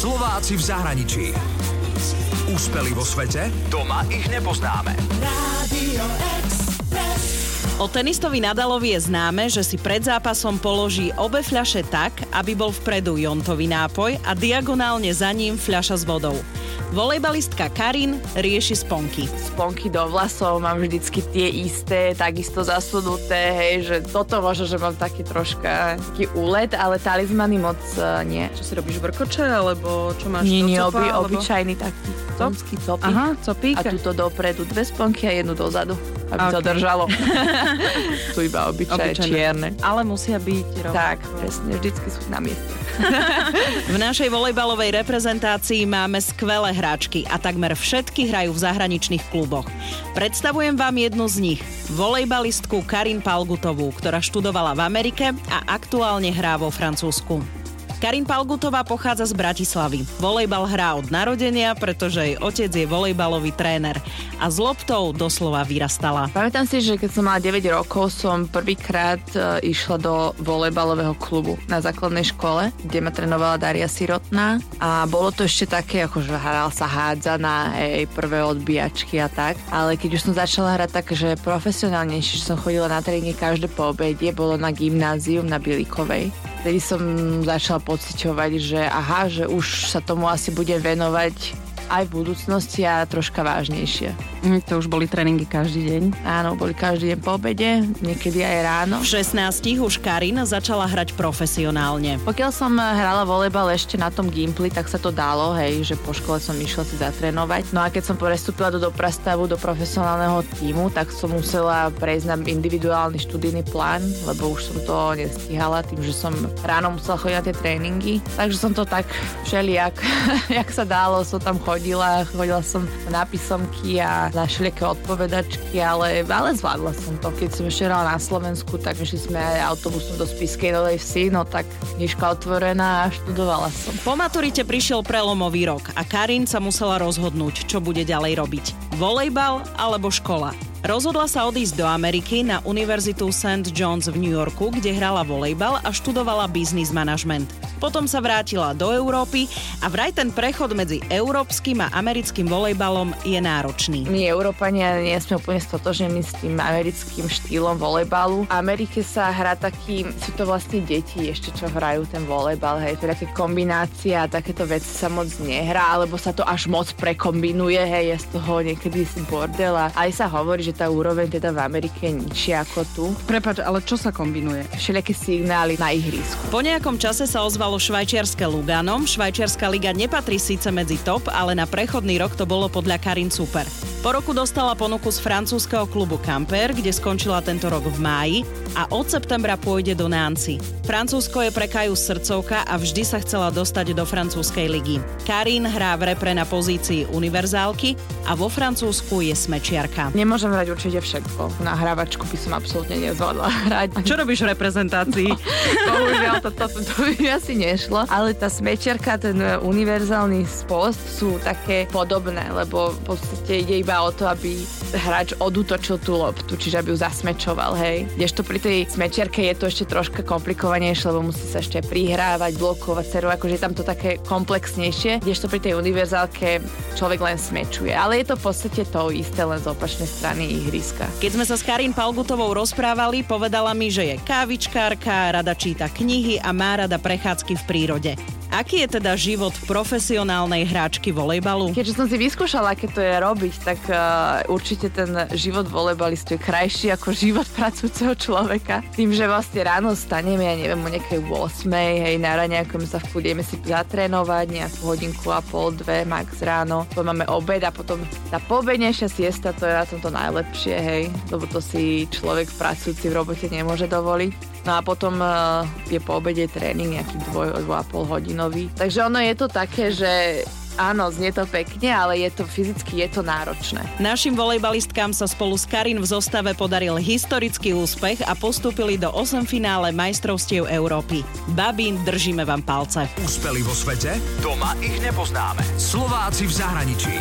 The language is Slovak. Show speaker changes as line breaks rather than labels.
Slováci v zahraničí. Úspeli vo svete? Doma ich nepoznáme.
Radio Express.
O tenistovi Nadalovi je známe, že si pred zápasom položí obe fľaše tak, aby bol vpredu jontový nápoj a diagonálne za ním fľaša s vodou. Volejbalistka Karin rieši sponky.
Sponky do vlasov mám vždycky tie isté, takisto zasunuté, hej, že toto možno, že mám taký troška taký úlet, ale talizmany moc uh, nie.
Čo si robíš, vrkoče, alebo čo máš
Nie, nie, oby,
alebo...
obyčajný taký tomský copy.
Aha, copík.
A tuto dopredu dve sponky a jednu dozadu, aby
Ok.
to držalo. Sú iba obyčajné,
Obyčajné.
čierne.
Ale musia byť rovnako.
Tak, presne, vždycky sú na mieste.
V našej volejbalovej reprezentácii máme skvelé hráčky a takmer všetky hrajú v zahraničných kluboch. Predstavujem vám jednu z nich, volejbalistku Karin Palgutovú, ktorá študovala v Amerike a aktuálne hrá vo Francúzsku. Karin Palgutová pochádza z Bratislavy. Volejbal hrá od narodenia, pretože jej otec je volejbalový tréner a s loptou doslova vyrastala.
Pamätám si, že keď som mala 9 rokov, som prvýkrát e, išla do volejbalového klubu na základnej škole, kde ma trénovala Daria Sirotná a bolo to ešte také, ako že hral sa hádzaná, hej, prvé odbíjačky a tak, ale keď už som začala hrať tak, že profesionálnejšie, že som chodila na tréningy každé po obede, bolo na gymnázium na Bielikovej, Vtedy som začala pociťovať, že aha, že už sa tomu asi budem venovať aj v budúcnosti a troška vážnejšie.
Mm, to už boli tréningy každý deň.
Áno, boli každý deň po obede, niekedy aj ráno.
V 16 už Karin začala hrať profesionálne.
Pokiaľ som hrala volejbal ešte na tom Gimply, tak sa to dalo, hej, že po škole som išla si zatrénovať. No a keď som prestúpila do doprastavu, do profesionálneho týmu, tak som musela prejsť na individuálny študijný plán, lebo už som to nestihala tým, že som ráno musela chodiť na tie tréningy. Takže som to tak všelijak, jak sa dalo, som tam chodila, chodila som na písomky a na všelijaké odpovedačky, ale, ale zvládla som to. Keď som ešte na Slovensku, tak išli sme aj autobusom do Spiskej Novej Vsi, no tak knižka otvorená a študovala som.
Po maturite prišiel prelomový rok a Karin sa musela rozhodnúť, čo bude ďalej robiť. Volejbal alebo škola. Rozhodla sa odísť do Ameriky na Univerzitu St. John's v New Yorku, kde hrala volejbal a študovala business management. Potom sa vrátila do Európy a vraj ten prechod medzi európskym a americkým volejbalom je náročný.
My, Európania, nie sme úplne stotožnení s tým americkým štýlom volejbalu. V Amerike sa hrá taký, sú to vlastne deti ešte, čo hrajú ten volejbal, hej, to také kombinácie a takéto veci sa moc nehrá, alebo sa to až moc prekombinuje, hej, je z toho niekedy si bordel a aj sa hovorí, že tá úroveň teda v Amerike je nižšia ako tu.
Prepač, ale čo sa kombinuje?
Všelijaké signály na ihrisku.
Po nejakom čase sa ozvalo švajčiarske Luganom. Švajčiarska liga nepatrí síce medzi top, ale na prechodný rok to bolo podľa Karin super. Po roku dostala ponuku z francúzského klubu Camper, kde skončila tento rok v máji a od septembra pôjde do Nancy. Francúzsko je pre Kaju srdcovka a vždy sa chcela dostať do francúzskej ligy. Karin hrá v repre na pozícii univerzálky a vo Francúzsku je smečiarka.
Nemôžem hrať určite všetko. Na hrávačku by som absolútne nezvládla hrať.
Čo robíš v reprezentácii?
Bohužiaľ, to, to, to, to by mi asi nešlo. Ale tá smečerka, ten univerzálny post sú také podobné, lebo v podstate ide iba o to, aby hráč odútočil tú loptu, čiže aby ju zasmečoval, hej. Kdežto pri tej smečerke je to ešte troška komplikovanejšie, lebo musí sa ešte prihrávať, blokovať, cerovať, akože je tam to také komplexnejšie, kdežto pri tej univerzálke človek len smečuje. Ale je to v podstate to isté, len z opačnej strany ihriska.
Keď sme sa s Karin Palgutovou rozprávali, povedala mi, že je kávičkárka, rada číta knihy a má rada prechádzky v prírode. Aký je teda život profesionálnej hráčky volejbalu?
Keďže som si vyskúšala, aké to je robiť, tak uh, určite ten život volejbalistu je krajší ako život pracujúceho človeka. Tým, že vlastne ráno staneme, ja neviem, o nejakej 8, hej, na raňajkom sa vkúdeme si zatrénovať nejakú hodinku a pol, dve max ráno. Potom máme obed a potom tá pobednejšia siesta, to je na tomto najlepšie, hej, lebo to si človek pracujúci v robote nemôže dovoliť. No a potom uh, je po obede tréning nejaký dvoj, dvoj a pol hodinový. Takže ono je to také, že áno, znie to pekne, ale je to fyzicky je to náročné.
Našim volejbalistkám sa spolu s Karin v zostave podaril historický úspech a postúpili do 8 finále majstrovstiev Európy. Babín, držíme vám palce.
Úspeli vo svete? Doma ich nepoznáme. Slováci v zahraničí.